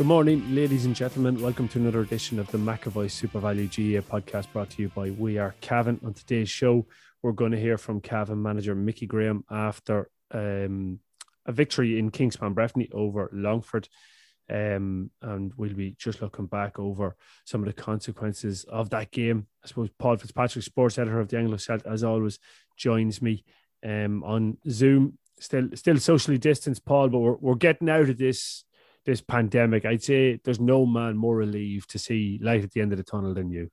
Good morning, ladies and gentlemen. Welcome to another edition of the McAvoy SuperValu GA podcast brought to you by We Are Cavan. On today's show, we're going to hear from Cavan manager Mickey Graham after um, a victory in Kingspan Breffni over Longford. Um, and we'll be just looking back over some of the consequences of that game. I suppose Paul Fitzpatrick, sports editor of the Anglo Celt, as always, joins me um, on Zoom. Still, still socially distanced, Paul, but we're, we're getting out of this this pandemic, I'd say there's no man more relieved to see light at the end of the tunnel than you.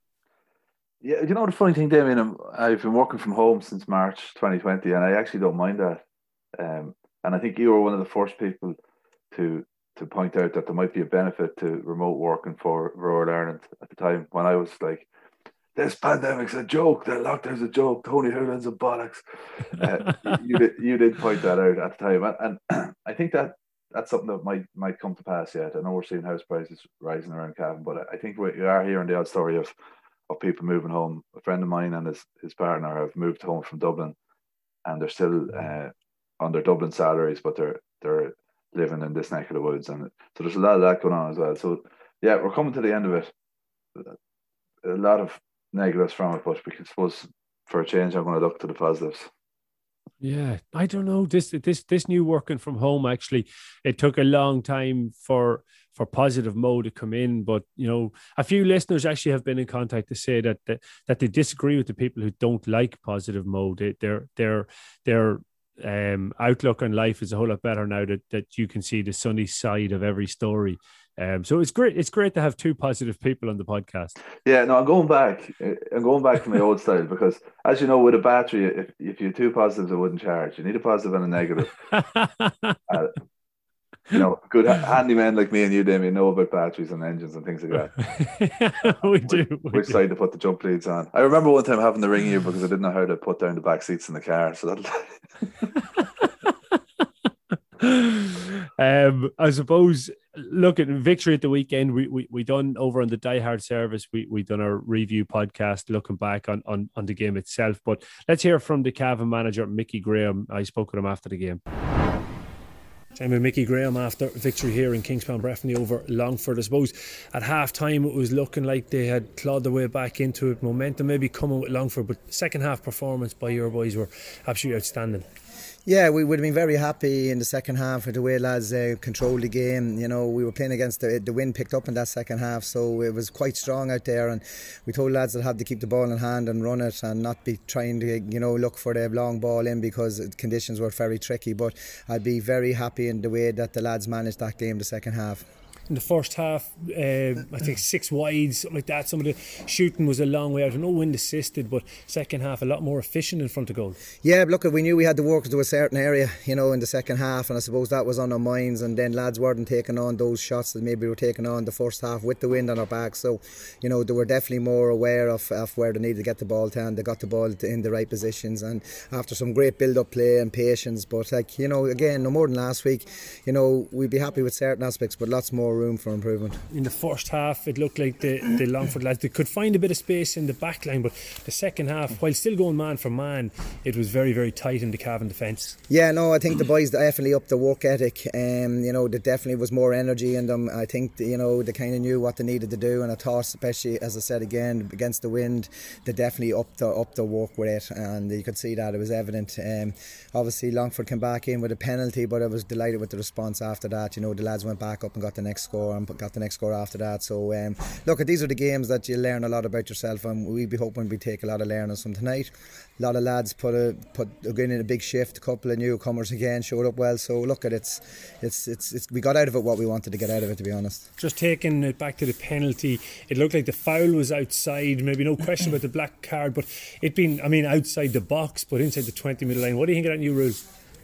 Yeah, you know the funny thing, Damien, I've been working from home since March 2020, and I actually don't mind that. Um, and I think you were one of the first people to to point out that there might be a benefit to remote working for rural Ireland at the time when I was like, "This pandemic's a joke. That lockdown's a joke. Tony Holohan's a bollocks." Uh, you did you did point that out at the time, and, and I think that that's something that might might come to pass yet. I know we're seeing house prices rising around Cavan, but I think we are hearing the odd story of of people moving home. A friend of mine and his, his partner have moved home from Dublin, and they're still uh, on their Dublin salaries, but they're they're living in this neck of the woods, and so there's a lot of that going on as well. So yeah, we're coming to the end of it. A lot of negatives from it, but because suppose for a change, I'm going to look to the positives. Yeah, I don't know this this this new working from home actually it took a long time for for positive mode to come in but you know a few listeners actually have been in contact to say that that, that they disagree with the people who don't like positive mode. Their their their um outlook on life is a whole lot better now that that you can see the sunny side of every story um, so it's great. It's great to have two positive people on the podcast. Yeah, no, I'm going back. I'm going back to my old style because, as you know, with a battery, if, if you have two positives, it wouldn't charge. You need a positive and a negative. uh, you know, good handyman like me and you, Damien, know about batteries and engines and things like that. we do. We which do. side to put the jump leads on? I remember one time having the ring ear because I didn't know how to put down the back seats in the car. So that. um, I suppose look at victory at the weekend. We we we done over on the Die Hard service. We we done our review podcast looking back on on on the game itself. But let's hear from the Cavan manager Mickey Graham. I spoke with him after the game. Time Mickey Graham after victory here in Kingspan Breffni over Longford. I suppose at half time it was looking like they had clawed their way back into it. Momentum maybe coming with Longford, but second half performance by your boys were absolutely outstanding. Yeah, we would have been very happy in the second half with the way lads uh, controlled the game. You know, we were playing against the, the wind picked up in that second half, so it was quite strong out there. And we told lads that had to keep the ball in hand and run it and not be trying to, you know, look for the long ball in because conditions were very tricky. But I'd be very happy in the way that the lads managed that game the second half in the first half. Uh, I think six wides, something like that. Some of the shooting was a long way out. Know wind assisted, but second half a lot more efficient in front of goal. Yeah, look, we knew we had to work to a certain area, you know, in the second half, and I suppose that was on our minds. And then lads weren't taking on those shots that maybe were taking on the first half with the wind on our back. So, you know, they were definitely more aware of, of where they needed to get the ball to, and they got the ball in the right positions. And after some great build-up play and patience, but like you know, again, no more than last week, you know, we'd be happy with certain aspects, but lots more room for improvement. In the first half, it looked like the, the Longford lads they could find a bit of space in the back line, but the second half, while still going man for man, it was very, very tight in the Cavan defence. Yeah, no, I think the boys definitely upped the work ethic. Um, you know, there definitely was more energy in them. I think, you know, they kind of knew what they needed to do, and I thought, especially, as I said again, against the wind, they definitely upped the, upped the work with it, and you could see that it was evident. Um, obviously, Longford came back in with a penalty, but I was delighted with the response after that. You know, the lads went back up and got the next score and got the next score after that. So, um, look, these are the games that you learn a lot about yourself, and we'd be hoping we take a lot of learnings from tonight. A lot of lads put a put again in a big shift. A couple of newcomers again showed up well. So look at it's, it's it's it's we got out of it what we wanted to get out of it. To be honest, just taking it back to the penalty, it looked like the foul was outside. Maybe no question about the black card, but it being I mean outside the box, but inside the twenty metre line. What do you think of that new rule?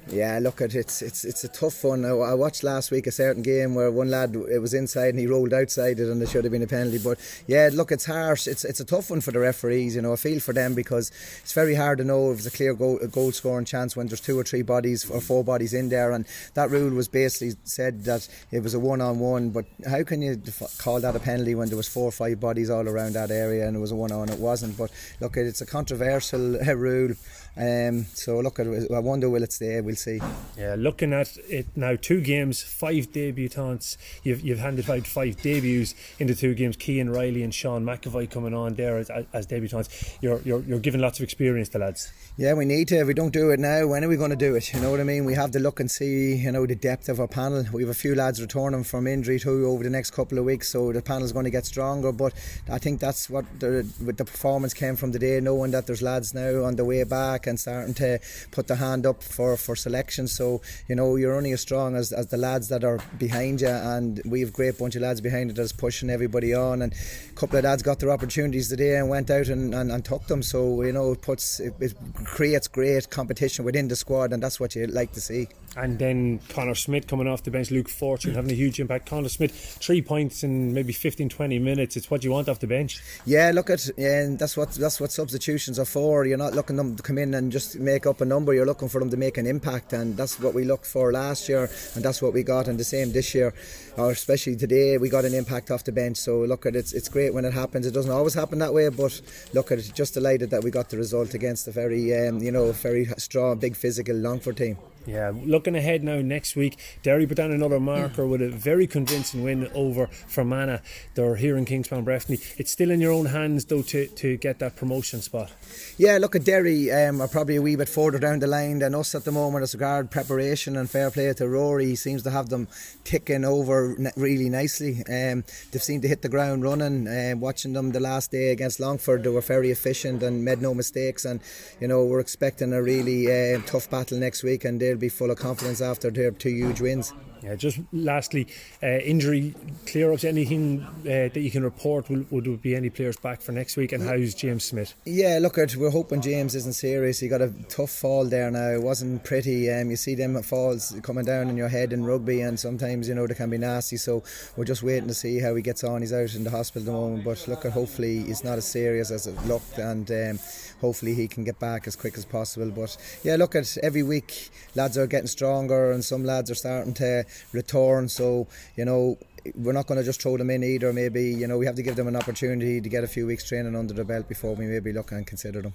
Yeah, look at it's it's it's a tough one. I watched last week a certain game where one lad it was inside and he rolled outside it and there should have been a penalty. But yeah, look, it's harsh. It's it's a tough one for the referees. You know, I feel for them because it's very hard to know if it's a clear goal, a goal scoring chance when there's two or three bodies or four bodies in there. And that rule was basically said that it was a one on one. But how can you call that a penalty when there was four or five bodies all around that area and it was a one on? It wasn't. But look, it's a controversial rule. Um, so look, at, I wonder will it stay? We'll see. Yeah, looking at it now, two games, five debutants. You've you've handed out five debuts in the two games. Kean Riley and Sean McAvoy coming on there as, as debutants. You're, you're you're giving lots of experience to lads. Yeah, we need to. If we don't do it now, when are we going to do it? You know what I mean? We have to look and see, you know, the depth of our panel. We have a few lads returning from injury too over the next couple of weeks, so the panel's going to get stronger. But I think that's what the, with the performance came from today, knowing that there's lads now on the way back and starting to put the hand up for, for selection. So, you know, you're only as strong as, as the lads that are behind you. And we have a great bunch of lads behind it that's pushing everybody on. And a couple of lads got their opportunities today and went out and, and, and took them. So, you know, it puts it, it creates great competition within the squad. And that's what you like to see. And then Connor Smith coming off the bench, Luke Fortune having a huge impact. Connor Smith, three points in maybe 15, 20 minutes. It's what you want off the bench. Yeah, look at yeah, and that's what that's what substitutions are for. You're not looking them to come in and just make up a number. You're looking for them to make an impact, and that's what we looked for last year, and that's what we got. And the same this year, or especially today, we got an impact off the bench. So look at it. It's, it's great when it happens. It doesn't always happen that way, but look at it. Just delighted that we got the result against a very um, you know very strong, big physical Longford team. Yeah, looking ahead now next week, Derry put down another marker with a very convincing win over Fermanagh. They're here in Kingspan Breffni. It's still in your own hands though to, to get that promotion spot. Yeah, look at Derry um, are probably a wee bit further down the line than us at the moment as regard preparation and fair play to Rory. He seems to have them ticking over really nicely. Um, they've seemed to hit the ground running. Um, watching them the last day against Longford, they were very efficient and made no mistakes. And you know we're expecting a really uh, tough battle next week, and they'll be full of confidence after their two huge wins. Yeah, just lastly, uh, injury clear ups. Anything uh, that you can report? Will, would there be any players back for next week? And how's James Smith? Yeah, look, at we're hoping James isn't serious. He got a tough fall there now. It wasn't pretty. Um, you see them falls coming down on your head in rugby, and sometimes you know they can be nasty. So we're just waiting to see how he gets on. He's out in the hospital at the moment, but look, at hopefully it's not as serious as it looked, and um, hopefully he can get back as quick as possible. But yeah, look at every week lads are getting stronger, and some lads are starting to return. So you know we're not going to just throw them in either. Maybe you know we have to give them an opportunity to get a few weeks training under the belt before we maybe look and consider them.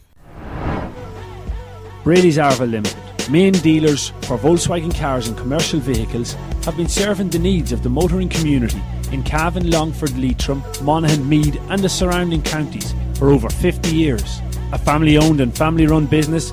Brady's Arva Limited, main dealers for Volkswagen cars and commercial vehicles, have been serving the needs of the motoring community in Cavan, Longford, Leitrim, Monaghan, Meath, and the surrounding counties for over 50 years. A family owned and family run business,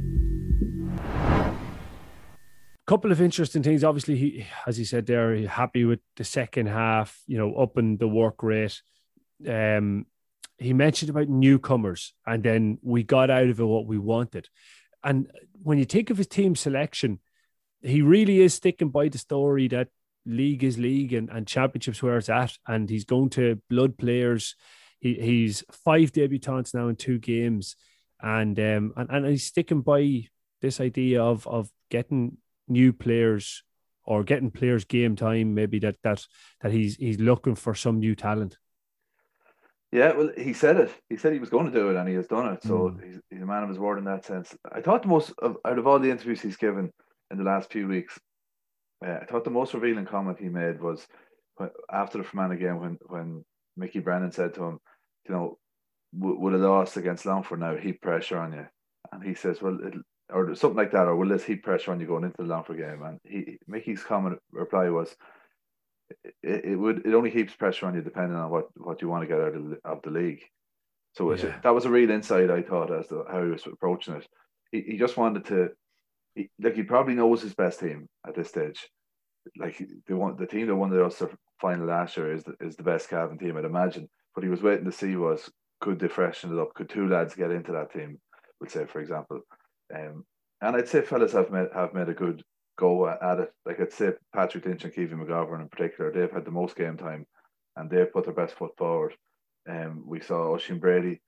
couple of interesting things. Obviously, he, as he said there, happy with the second half. You know, upping the work rate. Um, he mentioned about newcomers, and then we got out of it what we wanted. And when you think of his team selection, he really is sticking by the story that league is league and, and championships where it's at, and he's going to blood players. He, he's five debutants now in two games, and um, and and he's sticking by this idea of of getting new players or getting players game time. Maybe that that that he's he's looking for some new talent. Yeah, well, he said it. He said he was going to do it, and he has done it. So mm. he's, he's a man of his word in that sense. I thought the most of, out of all the interviews he's given in the last few weeks, uh, I thought the most revealing comment he made was after the Fermanagh game when when Mickey Brennan said to him, you know, would a loss against Longford now heap pressure on you? And he says, well, or something like that, or will this heat pressure on you going into the Longford game? And he Mickey's comment reply was, it, it would it only heaps pressure on you depending on what what you want to get out of the, of the league. So yeah. that was a real insight I thought as to how he was approaching it. He, he just wanted to, he, like he probably knows his best team at this stage. Like the one the team that won the Ulster final last year is the, is the best Cavan team I'd imagine. But he was waiting to see was could they freshen it up? Could two lads get into that team? We'll say for example, um, and I'd say fellas have made have made a good go at it. Like I'd say Patrick Lynch and Keevan McGovern in particular, they've had the most game time and they've put their best foot forward. Um, we saw Oisin Brady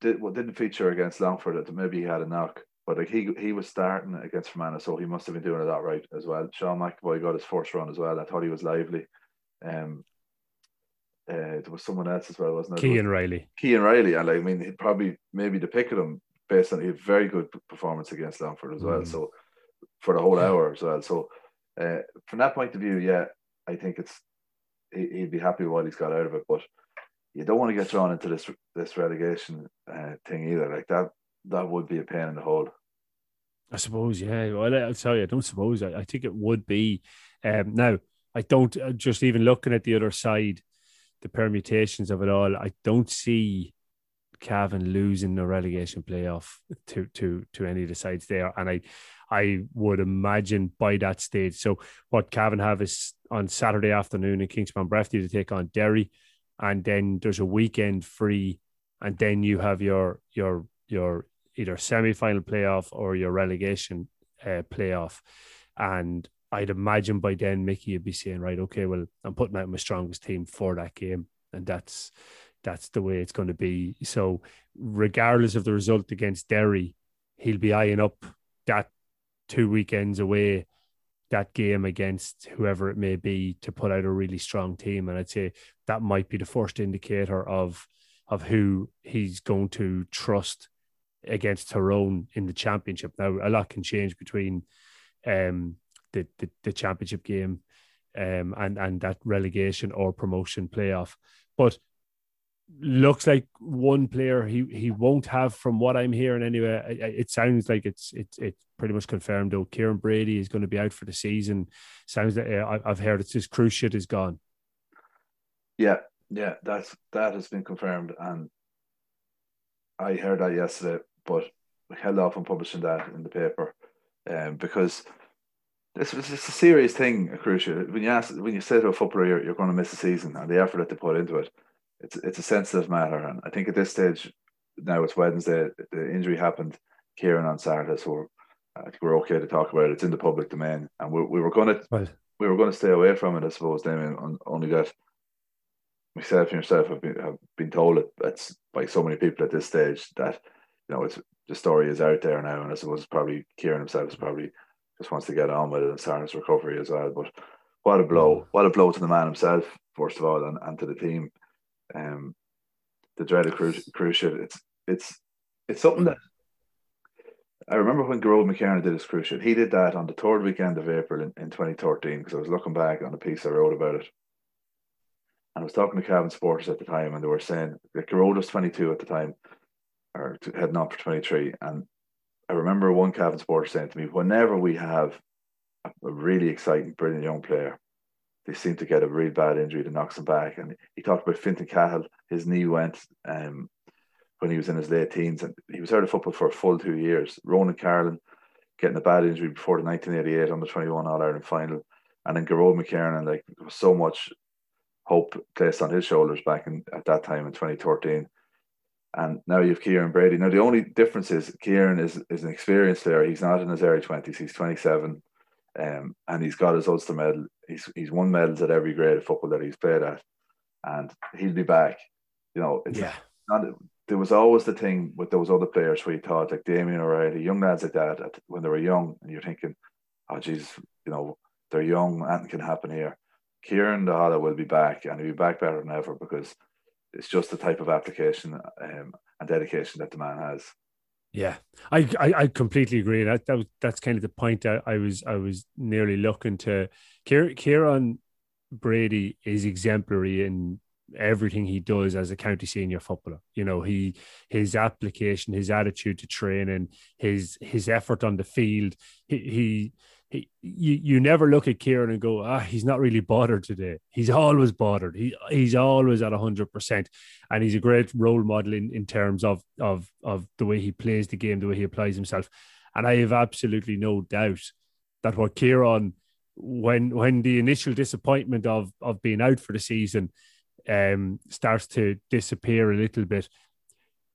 did well, didn't feature against Longford. That maybe he had a knock, but like he he was starting against Fermanagh, so he must have been doing it that right as well. Sean McAvoy got his first run as well. I thought he was lively. Um, uh, there was someone else as well, wasn't it? Kean Riley. Kean Riley, and like, I mean, he'd probably maybe the pick of him based on had very good performance against Longford as well. Mm. So for the whole hour as well. So uh, from that point of view, yeah, I think it's he, would be happy with what he's got out of it. But you don't want to get drawn into this this relegation uh, thing either. Like that, that would be a pain in the hole. I suppose, yeah. Well, I'll tell you, I don't suppose. I, I think it would be. Um, now, I don't. Uh, just even looking at the other side, the permutations of it all, I don't see Cavan losing the relegation playoff to to to any of the sides there, and I I would imagine by that stage. So what Cavan have is on Saturday afternoon in Kingspan Breffni to take on Derry, and then there's a weekend free, and then you have your your your either semi final playoff or your relegation uh, playoff, and I'd imagine by then Mickey would be saying, right, okay, well, I'm putting out my strongest team for that game, and that's that's the way it's going to be. So, regardless of the result against Derry, he'll be eyeing up that two weekends away, that game against whoever it may be, to put out a really strong team. And I'd say that might be the first indicator of of who he's going to trust against Tyrone in the championship. Now, a lot can change between um, the, the, the championship game um, and and that relegation or promotion playoff. But looks like one player he he won't have from what I'm hearing anyway. It, sounds like it's it's it's pretty much confirmed though. Kieran Brady is going to be out for the season. Sounds like uh, I've heard it's his ship is gone. Yeah, yeah, that's that has been confirmed, and I heard that yesterday, but we held off on publishing that in the paper, um, because it's, it's a serious thing, a cruise. When you ask, when you say to a footballer you're, you're going to miss a season and the effort that they put into it, it's it's a sensitive matter, and I think at this stage now it's Wednesday. The injury happened, Kieran on Saturday, so I think we're okay to talk about it. It's in the public domain, and we, we were going to right. we were going to stay away from it, I suppose. Damien, only that myself and yourself have been have been told it that's by so many people at this stage that you know it's the story is out there now, and I suppose probably Kieran himself is probably just wants to get on with it and start his recovery as well. But what a blow! Mm. What a blow to the man himself, first of all, and, and to the team um, the dreaded cruise, cruciate. It's it's it's something that I remember when Gearóid McKiernan did his cruciate. He did that on the third weekend of April in, in 2013 because I was looking back on a piece I wrote about it. And I was talking to Cavan supporters at the time, and they were saying that Gearóid was 22 at the time, or heading on for 23. And I remember one Cavan supporter saying to me, whenever we have a really exciting, brilliant young player, they seem to get a really bad injury that knocks them back. And he talked about Fintan Cahill, his knee went um, when he was in his late teens, and he was out of football for a full two years. Ronan Carlin getting a bad injury before the 1988 under 21 All Ireland final, and then Gearóid McKiernan, like there was so much hope placed on his shoulders back in at that time in 2013. And now you have Kieran Brady. Now the only difference is Kieran is, is an experienced player. He's not in his early twenties. He's 27, um, and he's got his Ulster medal he's he's won medals at every grade of football that he's played at, and he'll be back. You know, it's yeah. not there was always the thing with those other players where you thought like Damien O'Reilly, young lads like that, at, when they were young, and you're thinking, oh geez, you know, they're young, anything can happen here. Kieran Dahala will be back, and he'll be back better than ever because it's just the type of application um, and dedication that the man has. Yeah, I, I, I completely agree. That, that was, that's kind of the point I, I was I was nearly looking to. Kieran Brady is exemplary in everything he does as a county senior footballer. You know, he his application, his attitude to training, his his effort on the field. He he, you, you never look at Kieran and go, ah, he's not really bothered today. He's always bothered. He he's always at hundred percent, and he's a great role model in, in terms of of of the way he plays the game, the way he applies himself. And I have absolutely no doubt that what Kieran when when the initial disappointment of of being out for the season um, starts to disappear a little bit,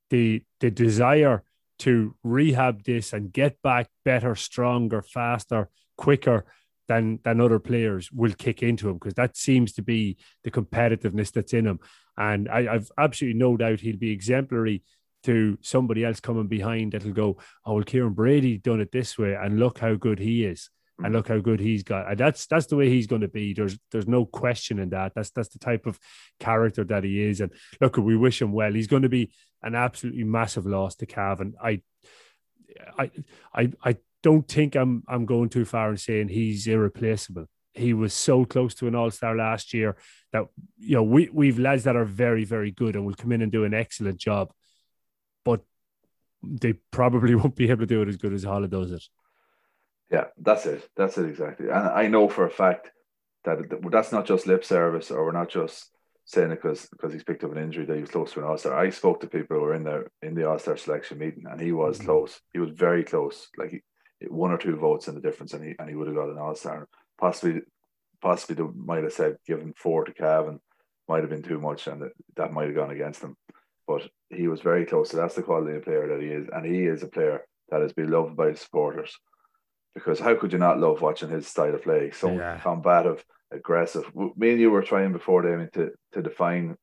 the the desire to rehab this and get back better, stronger, faster, quicker than than other players will kick into him because that seems to be the competitiveness that's in him. And I, I've absolutely no doubt he'll be exemplary to somebody else coming behind that'll go, oh well, Kieran Brady done it this way, and look how good he is and mm. look how good he's got. And that's that's the way he's going to be. There's there's no question in that. That's that's the type of character that he is. And look, we wish him well. He's going to be an absolutely massive loss to Cavan. I I I I don't think I'm I'm going too far in saying he's irreplaceable. He was so close to an all star last year that you know we we've lads that are very very good and will come in and do an excellent job, but they probably won't be able to do it as good as Hala does it. Yeah, that's it. That's it exactly. And I know for a fact that that's not just lip service, or we're not just saying it because because he's picked up an injury that he was close to an All Star. I spoke to people who were in there in the All Star selection meeting, and he was mm-hmm. close. He was very close, like he, one or two votes in the difference, and he and he would have got an All Star. Possibly, possibly they might have said given four to Cavan might have been too much, and that, that might have gone against him. But he was very close. So that's the quality of player that he is, and he is a player that is beloved by supporters because how could you not love watching his style of play? So yeah. combative, aggressive. Me and you were trying before, Damien, to to define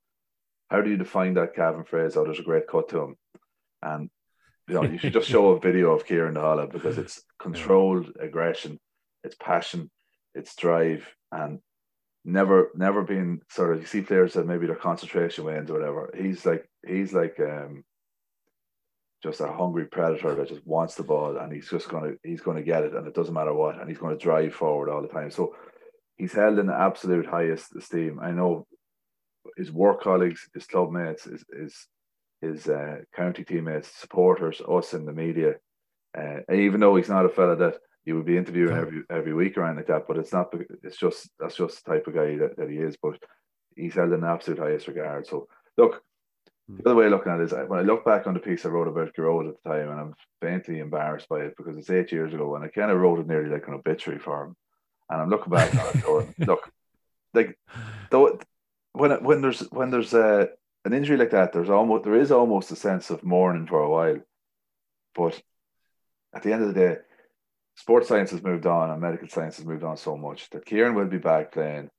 how do you define that Cavan phrase? Oh, there's a great cut to him, and you know you should just show a video of Kieran Dahala because it's controlled aggression, it's passion, it's drive, and never never being sort of you see players that maybe their concentration wanes or whatever. He's like he's like um just a hungry predator that just wants the ball and he's just gonna he's gonna get it and it doesn't matter what and he's gonna drive forward all the time. So he's held in the absolute highest esteem. I know his work colleagues, his club mates, his his, his uh, county teammates, supporters, us in the media. Uh, even though he's not a fella that you would be interviewing every every week around like that, but it's not. It's just that's just the type of guy that, that he is. But he's held in absolute highest regard. So look, the other way of looking at it is when I look back on the piece I wrote about Gearóid at the time, and I'm faintly embarrassed by it because it's eight years ago, and I kind of wrote it nearly like an obituary for him. And I'm looking back on it going, look, like though when when there's when there's a an injury like that, there's almost there is almost a sense of mourning for a while, but at the end of the day, sports science has moved on and medical science has moved on so much that Kieran will be back playing.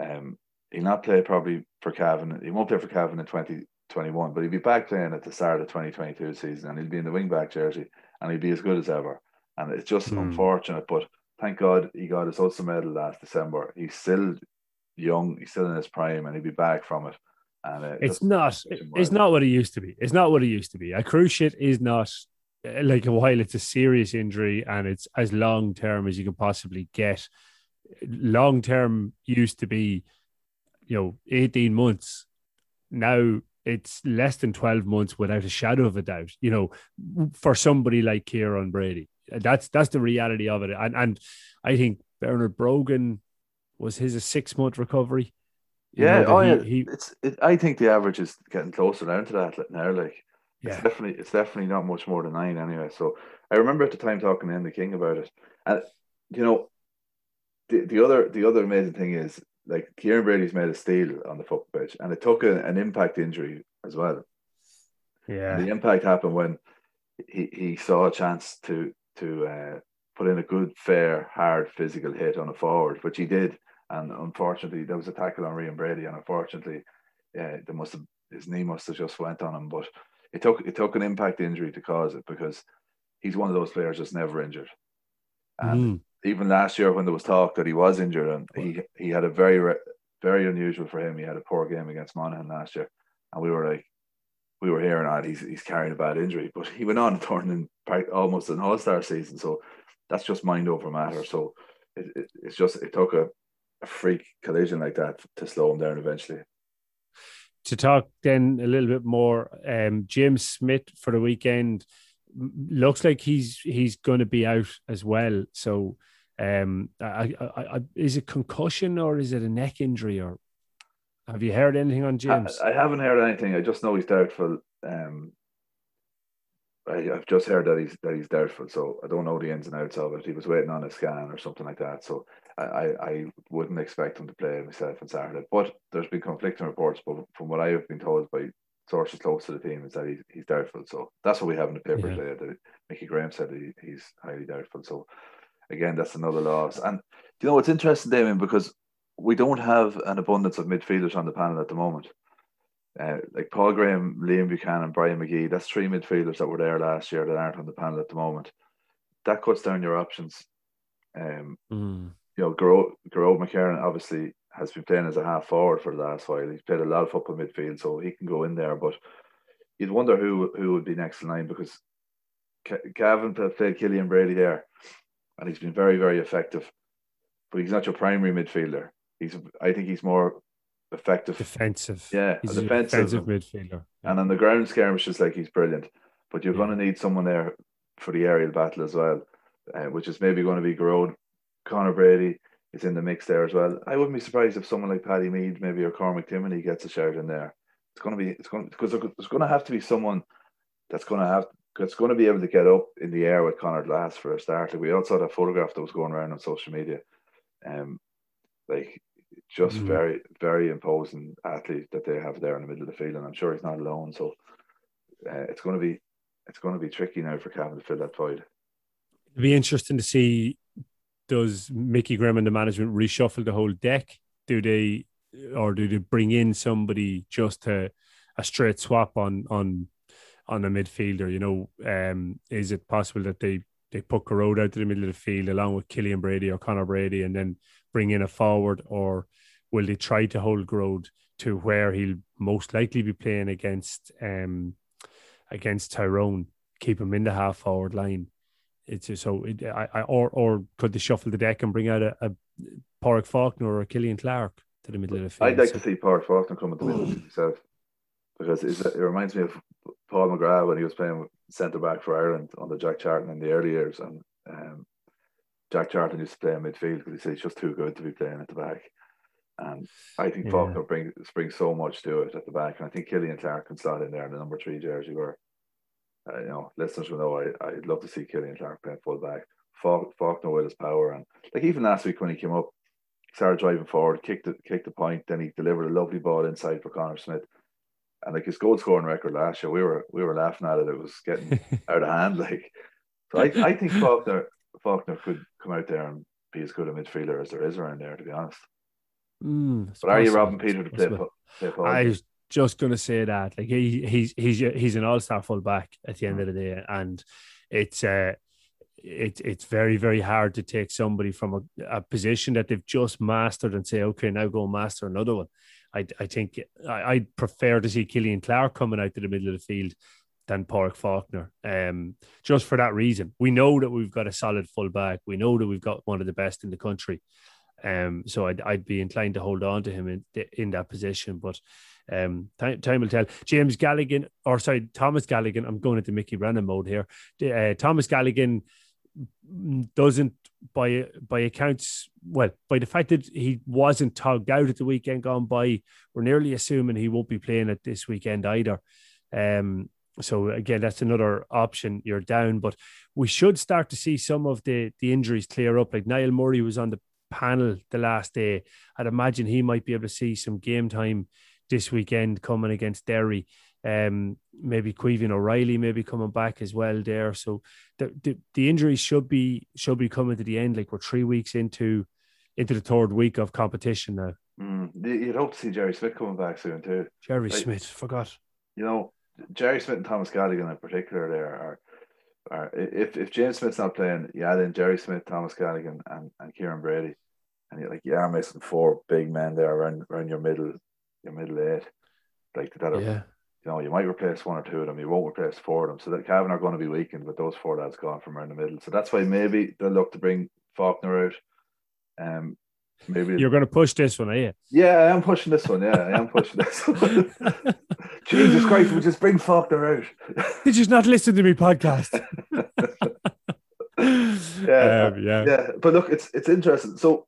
Um, he'll not play probably for Cavan. He won't play for Cavan in 2021, but he'll be back playing at the start of 2022 season and he'll be in the wing back jersey and he'll be as good as ever. And it's just mm. unfortunate, but thank God he got his Ulster medal last December. He's still young, he's still in his prime, and he'll be back from it. Uh, it's not, it's not what it used to be. It's not what it used to be. A cruciate is not uh, like a while it's a serious injury and it's as long term as you can possibly get. Long term used to be, you know, 18 months. Now it's less than 12 months without a shadow of a doubt, you know, for somebody like Kieran Brady. That's that's the reality of it. And and I think Bernard Brogan was his a six month recovery. Yeah, oh he, yeah. He, it's it, I think the average is getting closer down to that now. Like yeah. it's definitely it's definitely not much more than nine anyway. So I remember at the time talking to Andy King about it. And you know, the, the other the other amazing thing is like Kieran Brady's made a steal on the football pitch, and it took a, an impact injury as well. Yeah, and the impact happened when he, he saw a chance to to uh, put in a good, fair, hard physical hit on a forward, which he did. And unfortunately, there was a tackle on Rian Brady, and unfortunately, yeah, there must have his knee must have just went on him. But it took it took an impact injury to cause it because he's one of those players that's never injured. And mm. even last year, when there was talk that he was injured, and he he had a very very unusual for him. He had a poor game against Monaghan last year, and we were like, we were hearing that he's he's carrying a bad injury, but he went on and turned in almost an All Star season. So that's just mind over matter. So it, it, it's just it took a, a freak collision like that to slow him down eventually. To talk then a little bit more, um, James Smith for the weekend looks like he's he's going to be out as well. So, um, I, I, I, is it concussion or is it a neck injury or have you heard anything on James? I, I haven't heard anything. I just know he's doubtful. Um, I, have just heard that he's that he's doubtful, so I don't know the ins and outs of it. He was waiting on a scan or something like that, so I, I, wouldn't expect him to play myself on Saturday. But there's been conflicting reports, but from what I have been told by sources close to the team, is that he's, he's doubtful. So that's what we have in the paper yeah. today. That Mickey Graham said he, he's highly doubtful. So again, that's another loss. And you know what's interesting, Damien, because we don't have an abundance of midfielders on the panel at the moment. Uh, like Paul Graham, Liam Buchanan, and Brian McGee, that's three midfielders that were there last year that aren't on the panel at the moment. That cuts down your options. Um, mm. You know, Gearóid McKiernan obviously has been playing as a half forward for the last while. He's played a lot of football midfield, so he can go in there. But you'd wonder who who would be next in line because Gavin played Killian Brady there, and he's been very very effective. But he's not your primary midfielder. He's I think he's more effective defensive. Yeah, he's a defensive, defensive midfielder. And on the ground skirmishes, like he's brilliant. But you're yeah. going to need someone there for the aerial battle as well, uh, which is maybe going to be Gearóid, Connor Brady is in the mix there as well. I wouldn't be surprised if someone like Paddy Mead, maybe or Cormac Timoney gets a shout in there. It's going to be it's going because there's going to have to be someone that's going to have that's going to be able to get up in the air with Conor Glass for a start. Like we all saw that photograph that was going around on social media. Um, like just mm very, very imposing athlete that they have there in the middle of the field, and I'm sure he's not alone. So uh, it's going to be it's going to be tricky now for Cavan to fill that void. It'd be interesting to see does Mickey Graham and the management reshuffle the whole deck? Do they, or do they bring in somebody just to a straight swap on on on a midfielder? You know, um, is it possible that they they put Gearóid out to the middle of the field along with Killian Brady or Connor Brady, and then bring in a forward, or will they try to hold Gearóid to where he'll most likely be playing against um against Tyrone, keep him in the half forward line? It's just so it, I, I or or could they shuffle the deck and bring out a, a Pádraig Faulkner or a Killian Clark to the middle of the field? I'd like so. to see Pádraig Faulkner come at the middle himself because it reminds me of Paul McGrath when he was playing centre back for Ireland under Jack Charlton in the early years, and um, Jack Charlton used to play in midfield because he said he's just too good to be playing at the back. And I think yeah. Faulkner brings brings so much to it at the back, and I think Killian Clark can slot in there in the number three jersey where uh, you know, listeners will know I, I'd love to see Killian Clark playing full back. Falk, Faulkner with his power. And like even last week when he came up, started driving forward, kicked the, kicked the point, then he delivered a lovely ball inside for Connor Smith. And like his goal scoring record last year, we were we were laughing at it. It was getting out of hand. Like so I, I think Faulkner Faulkner could come out there and be as good a midfielder as there is around there, to be honest. Mm, but are you robbing Peter to play, play Paul? I just gonna say that like he he's he's he's an all star fullback at the end of the day, and it's uh it, it's very very hard to take somebody from a, a position that they've just mastered and say okay now go master another one. I I think I, I'd prefer to see Killian Clark coming out to the middle of the field than Pádraig Faulkner. Um, just for that reason, we know that we've got a solid fullback. We know that we've got one of the best in the country. Um, so I'd, I'd be inclined to hold on to him in in that position, but um, time, time will tell. James Galligan, or sorry, Thomas Galligan. I'm going into Mickey Brennan mode here. Uh, Thomas Galligan doesn't, by by accounts, well, by the fact that he wasn't tugged out at the weekend gone by, we're nearly assuming he won't be playing at this weekend either. Um, so again, that's another option. You're down, but we should start to see some of the the injuries clear up. Like Niall Murray was on the panel the last day. I'd imagine he might be able to see some game time this weekend coming against Derry. Um, maybe Caoimhín O'Reilly maybe coming back as well there. So the, the, the injuries should be should be coming to the end. Like we're three weeks into into the third week of competition now. Mm, you'd hope to see Jerry Smith coming back soon too. Jerry like, Smith, forgot. You know, Jerry Smith and Thomas Galligan in particular there are are if if James Smith's not playing, yeah, then Jerry Smith, Thomas Galligan, and, and Kieran Brady, and you're like you are missing four big men there around around your middle your middle eight. Like that, yeah. you know, you might replace one or two of them, you won't replace four of them. So that Cavan are going to be weakened with those four lads gone from around the middle. So that's why maybe they'll look to bring Faulkner out. Um, maybe you're going to push this one, are you? Yeah, I am pushing this one. Yeah, I am pushing this one. Jesus Christ, we just bring Faulkner out. Did you not listen to me podcast? yeah, um, yeah, yeah. But look, it's it's interesting. So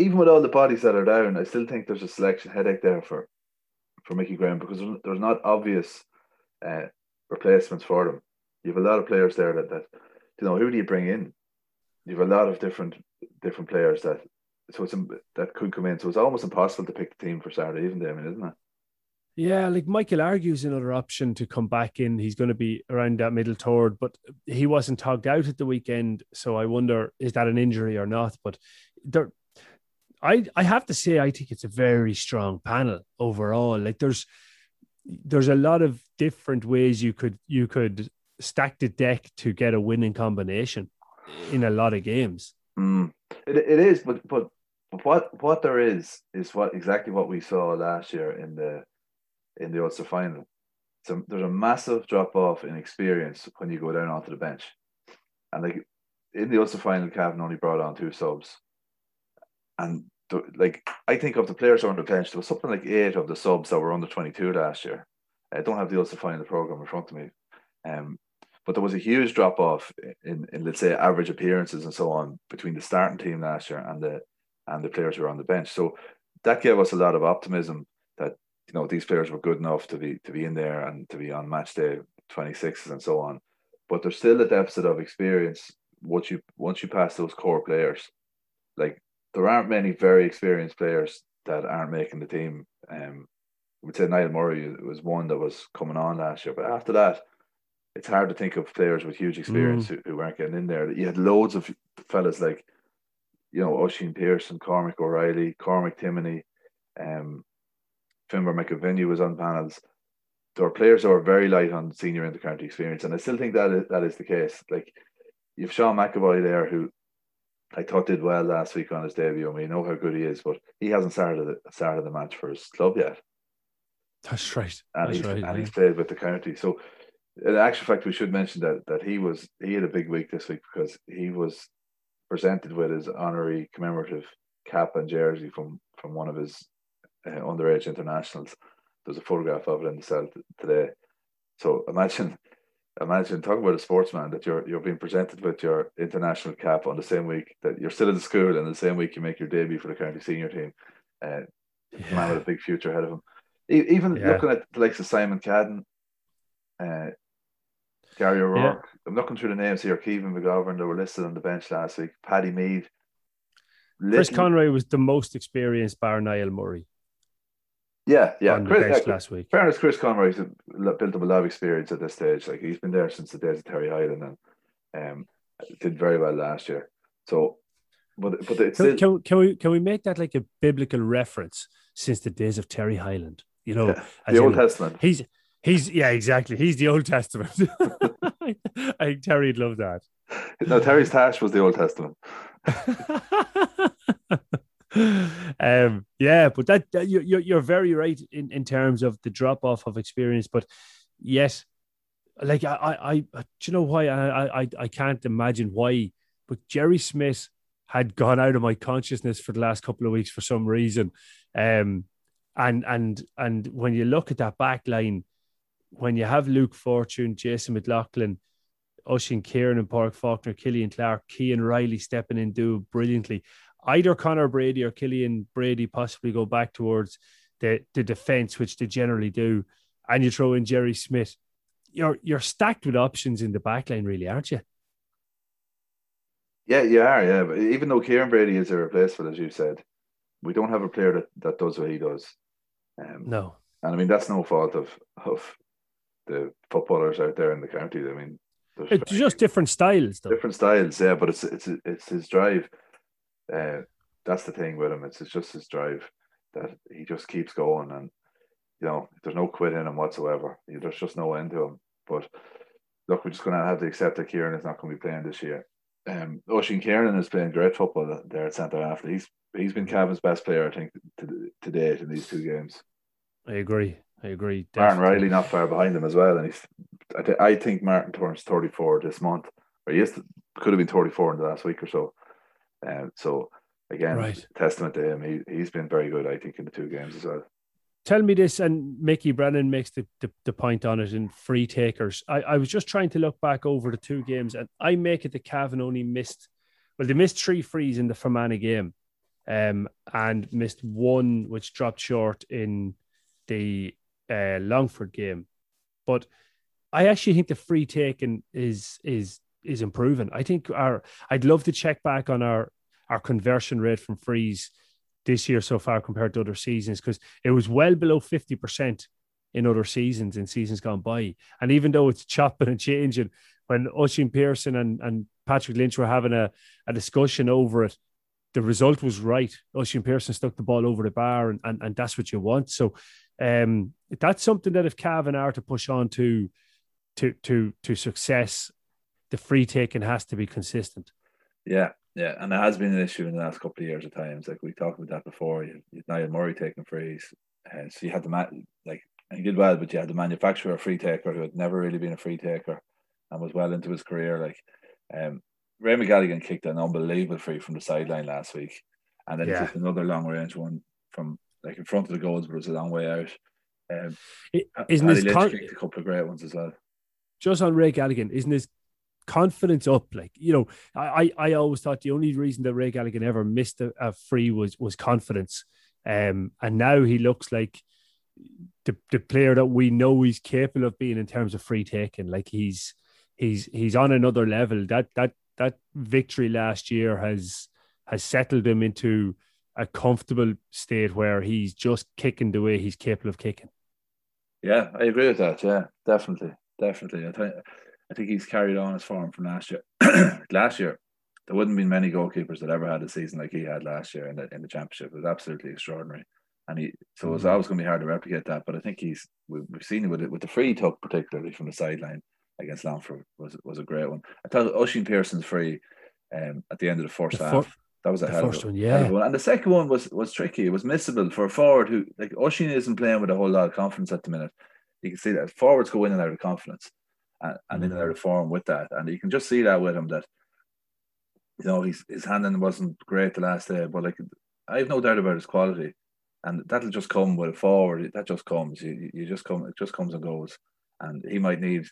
even with all the bodies that are down, I still think there's a selection headache there for for Mickey Graham because there's not obvious uh, replacements for them. You have a lot of players there that, that you know who do you bring in? You have a lot of different different players that so it's that could come in. So it's almost impossible to pick the team for Saturday even, Damien, isn't it? Yeah, like Michael Argue's another option to come back in. He's going to be around that middle third, but he wasn't togged out at the weekend. So I wonder is that an injury or not? But there, I I have to say I think it's a very strong panel overall. Like there's there's a lot of different ways you could you could stack the deck to get a winning combination in a lot of games. Mm. It, it is, but but what what there is is what exactly what we saw last year in the in the Ulster final. So there's a massive drop off in experience when you go down onto the bench, and like in the Ulster final, Cavan only brought on two subs, and the, like I think of the players on the bench, there was something like eight of the subs that were under 22 last year. I don't have the Ulster the program in front of me, um, but there was a huge drop off in, in let's say average appearances and so on between the starting team last year and the and the players who were on the bench. So that gave us a lot of optimism that you know these players were good enough to be to be in there and to be on match day 26s and so on. But there's still a deficit of experience once you once you pass those core players. Like there aren't many very experienced players that aren't making the team. Um, I would say Niall Murray was one that was coming on last year, but after that, it's hard to think of players with huge experience mm. who, who weren't getting in there. You had loads of fellas like, you know, Oisin Pearson, Cormac O'Reilly, Cormac Timoney, um, Finbar McAviney was on panels. There are players who are very light on senior intercounty experience, and I still think that is, that is the case. Like you've Sean McAvoy there, who I thought did well last week on his debut. We know how good he is, but he hasn't started the, started the match for his club yet. That's right. And, That's he's, right, and yeah. he's played with the county. So, in actual fact, we should mention that that he was he had a big week this week because he was presented with his honorary commemorative cap and jersey from from one of his uh, underage internationals. There's a photograph of it in the cell t- today. So imagine imagine talking about a sportsman that you're you're being presented with your international cap on the same week that you're still in school and the same week you make your debut for the county senior team. Uh, yeah. Man with a big future ahead of him. Even yeah. looking at the likes of Simon Cadden, uh, Gary O'Rourke. Yeah. I'm looking through the names here. Kevin McGovern, they were listed on the bench last week. Paddy Mead. Chris Conroy was the most experienced bar Niall Murray. Yeah, yeah. Chris, last week. Fairness, Chris Conroy's built up a lot of experience at this stage. Like he's been there since the days of Terry Hyland and um, did very well last year. So, but but it's can, can, can, we can we make that like a biblical reference since the days of Terry Hyland? You know, yeah, the Old Testament. He's he's yeah, exactly. He's the Old Testament. I think Terry'd love that. No, Terry's Tash was the Old Testament. um, yeah, but that, that you're you're very right in, in terms of the drop off of experience. But yes, like I, I, I do you know why I, I I can't imagine why, but Jerry Smith had gone out of my consciousness for the last couple of weeks for some reason. Um, and and and when you look at that back line, when you have Luke Fortune, Jason McLaughlin, Oisin Kiernan and Pádraig Faulkner, Killian Clark, Kean Riley stepping in do brilliantly either Connor Brady or Killian Brady possibly go back towards the, the defense, which they generally do, and you throw in Jerry Smith, you're you're stacked with options in the back line, really, aren't you? Yeah, you are, yeah. But even though Kieran Brady is a replacement, as you said, we don't have a player that, that does what he does. Um, no. And I mean that's no fault of of the footballers out there in the county. I mean, it's just different styles, though. Different styles, yeah. But it's it's it's his drive uh, that's the thing with him. It's, it's just his drive that he just keeps going, and you know, there's no quit in him whatsoever. There's just no end to him. But look, we're just going to have to accept that Kieran is not going to be playing this year. Um, Oisin Kiernan is playing great football there at centre half. He's he's been Cavan's best player, I think, to, to date in these two games. I agree. I agree. Definitely. Martin Riley not far behind him as well, and he's. I, th- I think Martin turns thirty four this month, or he is could have been thirty four in the last week or so. Um, so again, right. testament to him. He he's been very good, I think, in the two games as well. Tell me this, and Mickey Brennan makes the, the, the point on it in free takers. I, I was just trying to look back over the two games, and I make it that Cavan only missed, well, they missed three frees in the Fermanagh game, um, and missed one which dropped short in the uh, Longford game. But I actually think the free taking is is is improving. I think our I'd love to check back on our our conversion rate from freeze this year so far compared to other seasons because it was well below 50% in other seasons in seasons gone by. And even though it's chopping and changing, when Oisin Pearson and, and Patrick Lynch were having a, a discussion over it, the result was right. Oisin Pearson stuck the ball over the bar, and, and, and that's what you want. So um, that's something that if Cavan are to push on to to to to success, the free taking has to be consistent. Yeah, yeah, and it has been an issue in the last couple of years at times. Like we talked about that before. You, you Niall Murray taking frees, and uh, so you had the man like and he did well, but you had the manufacturer free taker who had never really been a free taker and was well into his career. Like um, Ray McGalligan kicked an unbelievable free from the sideline last week, and then yeah. just another long range one from like in front of the goals, but it was a long way out. Um, isn't this con- a couple of great ones as well? Just on Ray Galligan, isn't his confidence up? Like you know, I I always thought the only reason that Ray Galligan ever missed a, a free was was confidence, um, and now he looks like the the player that we know he's capable of being in terms of free taking. Like he's he's he's on another level. That that that victory last year has has settled him into a comfortable state where he's just kicking the way he's capable of kicking. Yeah, I agree with that. Yeah, definitely, definitely. I think I think he's carried on his form from last year. last year, there wouldn't been many goalkeepers that ever had a season like he had last year in the in the championship. It was absolutely extraordinary, and he so it was mm-hmm. always going to be hard to replicate that. But I think he's we've, we've seen it with it with the free tuck, particularly from the sideline against Longford was was a great one. I thought Oisin Pearson's free um, at the end of the first the half. that was a hell first of, one, yeah. One. And the second one was was tricky. It was missable for a forward who like Oisin isn't playing with a whole lot of confidence at the minute. You can see that forwards go in and out of confidence and, and in and out of form with that. And you can just see that with him that you know his his handling wasn't great the last day, but like I have no doubt about his quality. And that'll just come with a forward. That just comes. You, you just come. It just comes and goes. And he might need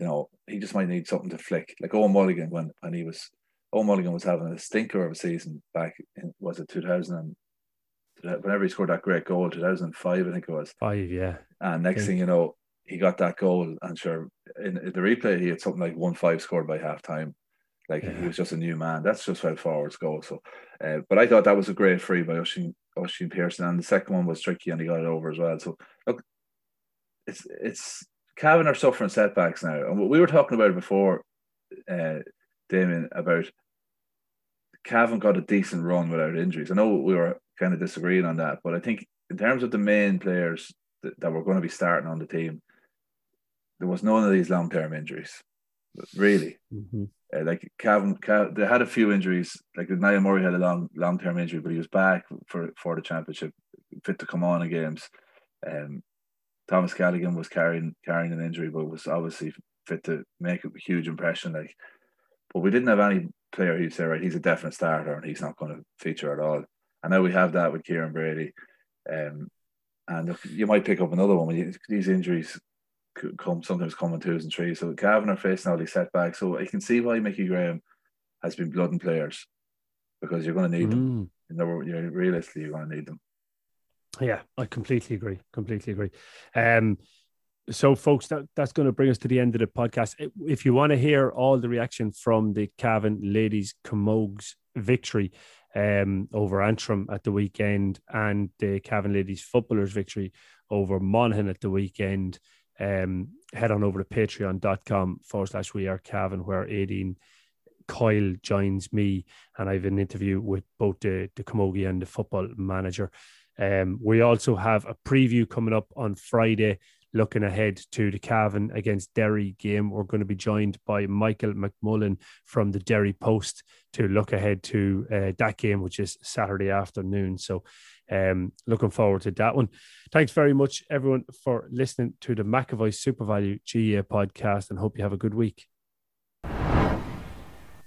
you know, he just might need something to flick. Like Owen Mulligan when when he was Owen Mulligan was having a stinker of a season back in was it 2000 and whenever he scored that great goal 2005 I think it was five yeah and next thing you know he got that goal and sure in, in, the replay he had something like one five scored by half time like yeah. he was just a new man. That's just how forwards go. So uh, but I thought that was a great free by Oisin, Oisin Pearson and the second one was tricky and he got it over as well. So look it's it's Cavan are suffering setbacks now, and what we were talking about before, uh, Damien, about Cavan got a decent run without injuries. I know we were kind of disagreeing on that, but I think in terms of the main players that, that were going to be starting on the team, there was none of these long term injuries, really. Mm-hmm. Uh, like Calvin, Cavan, they had a few injuries. Like Niall Murray had a long long term injury, but he was back for for the championship, fit to come on in games. Um, Thomas Galligan was carrying carrying an injury, but was obviously fit to make a huge impression. Like, but we didn't have any player who'd say, right, he's a definite starter and he's not going to feature at all. And now we have that with Kieran Brady. Um, and you might pick up another one these injuries come sometimes come in twos and threes. So Cavan are facing all these setbacks. So I can see why Mickey Graham has been blooding players because you're going to need mm. them. You know, realistically, you're going to need them. Yeah, I completely agree. Completely agree. Um, so, folks, that, that's going to bring us to the end of the podcast. If you want to hear all the reaction from the Cavan ladies Camogie's victory um, over Antrim at the weekend and the Cavan ladies footballers victory over Monaghan at the weekend, um, head on over to patreon.com forward slash we are Cavan, where 18 Kyle joins me and I have an interview with both the, the Camogie and the football manager. Um, we also have a preview coming up on Friday, looking ahead to the Cavan against Derry game. We're going to be joined by Michael McMullen from the Derry Post to look ahead to uh, that game, which is Saturday afternoon. So, um, looking forward to that one. Thanks very much, everyone, for listening to the McAvoy Super Value GAA podcast and hope you have a good week.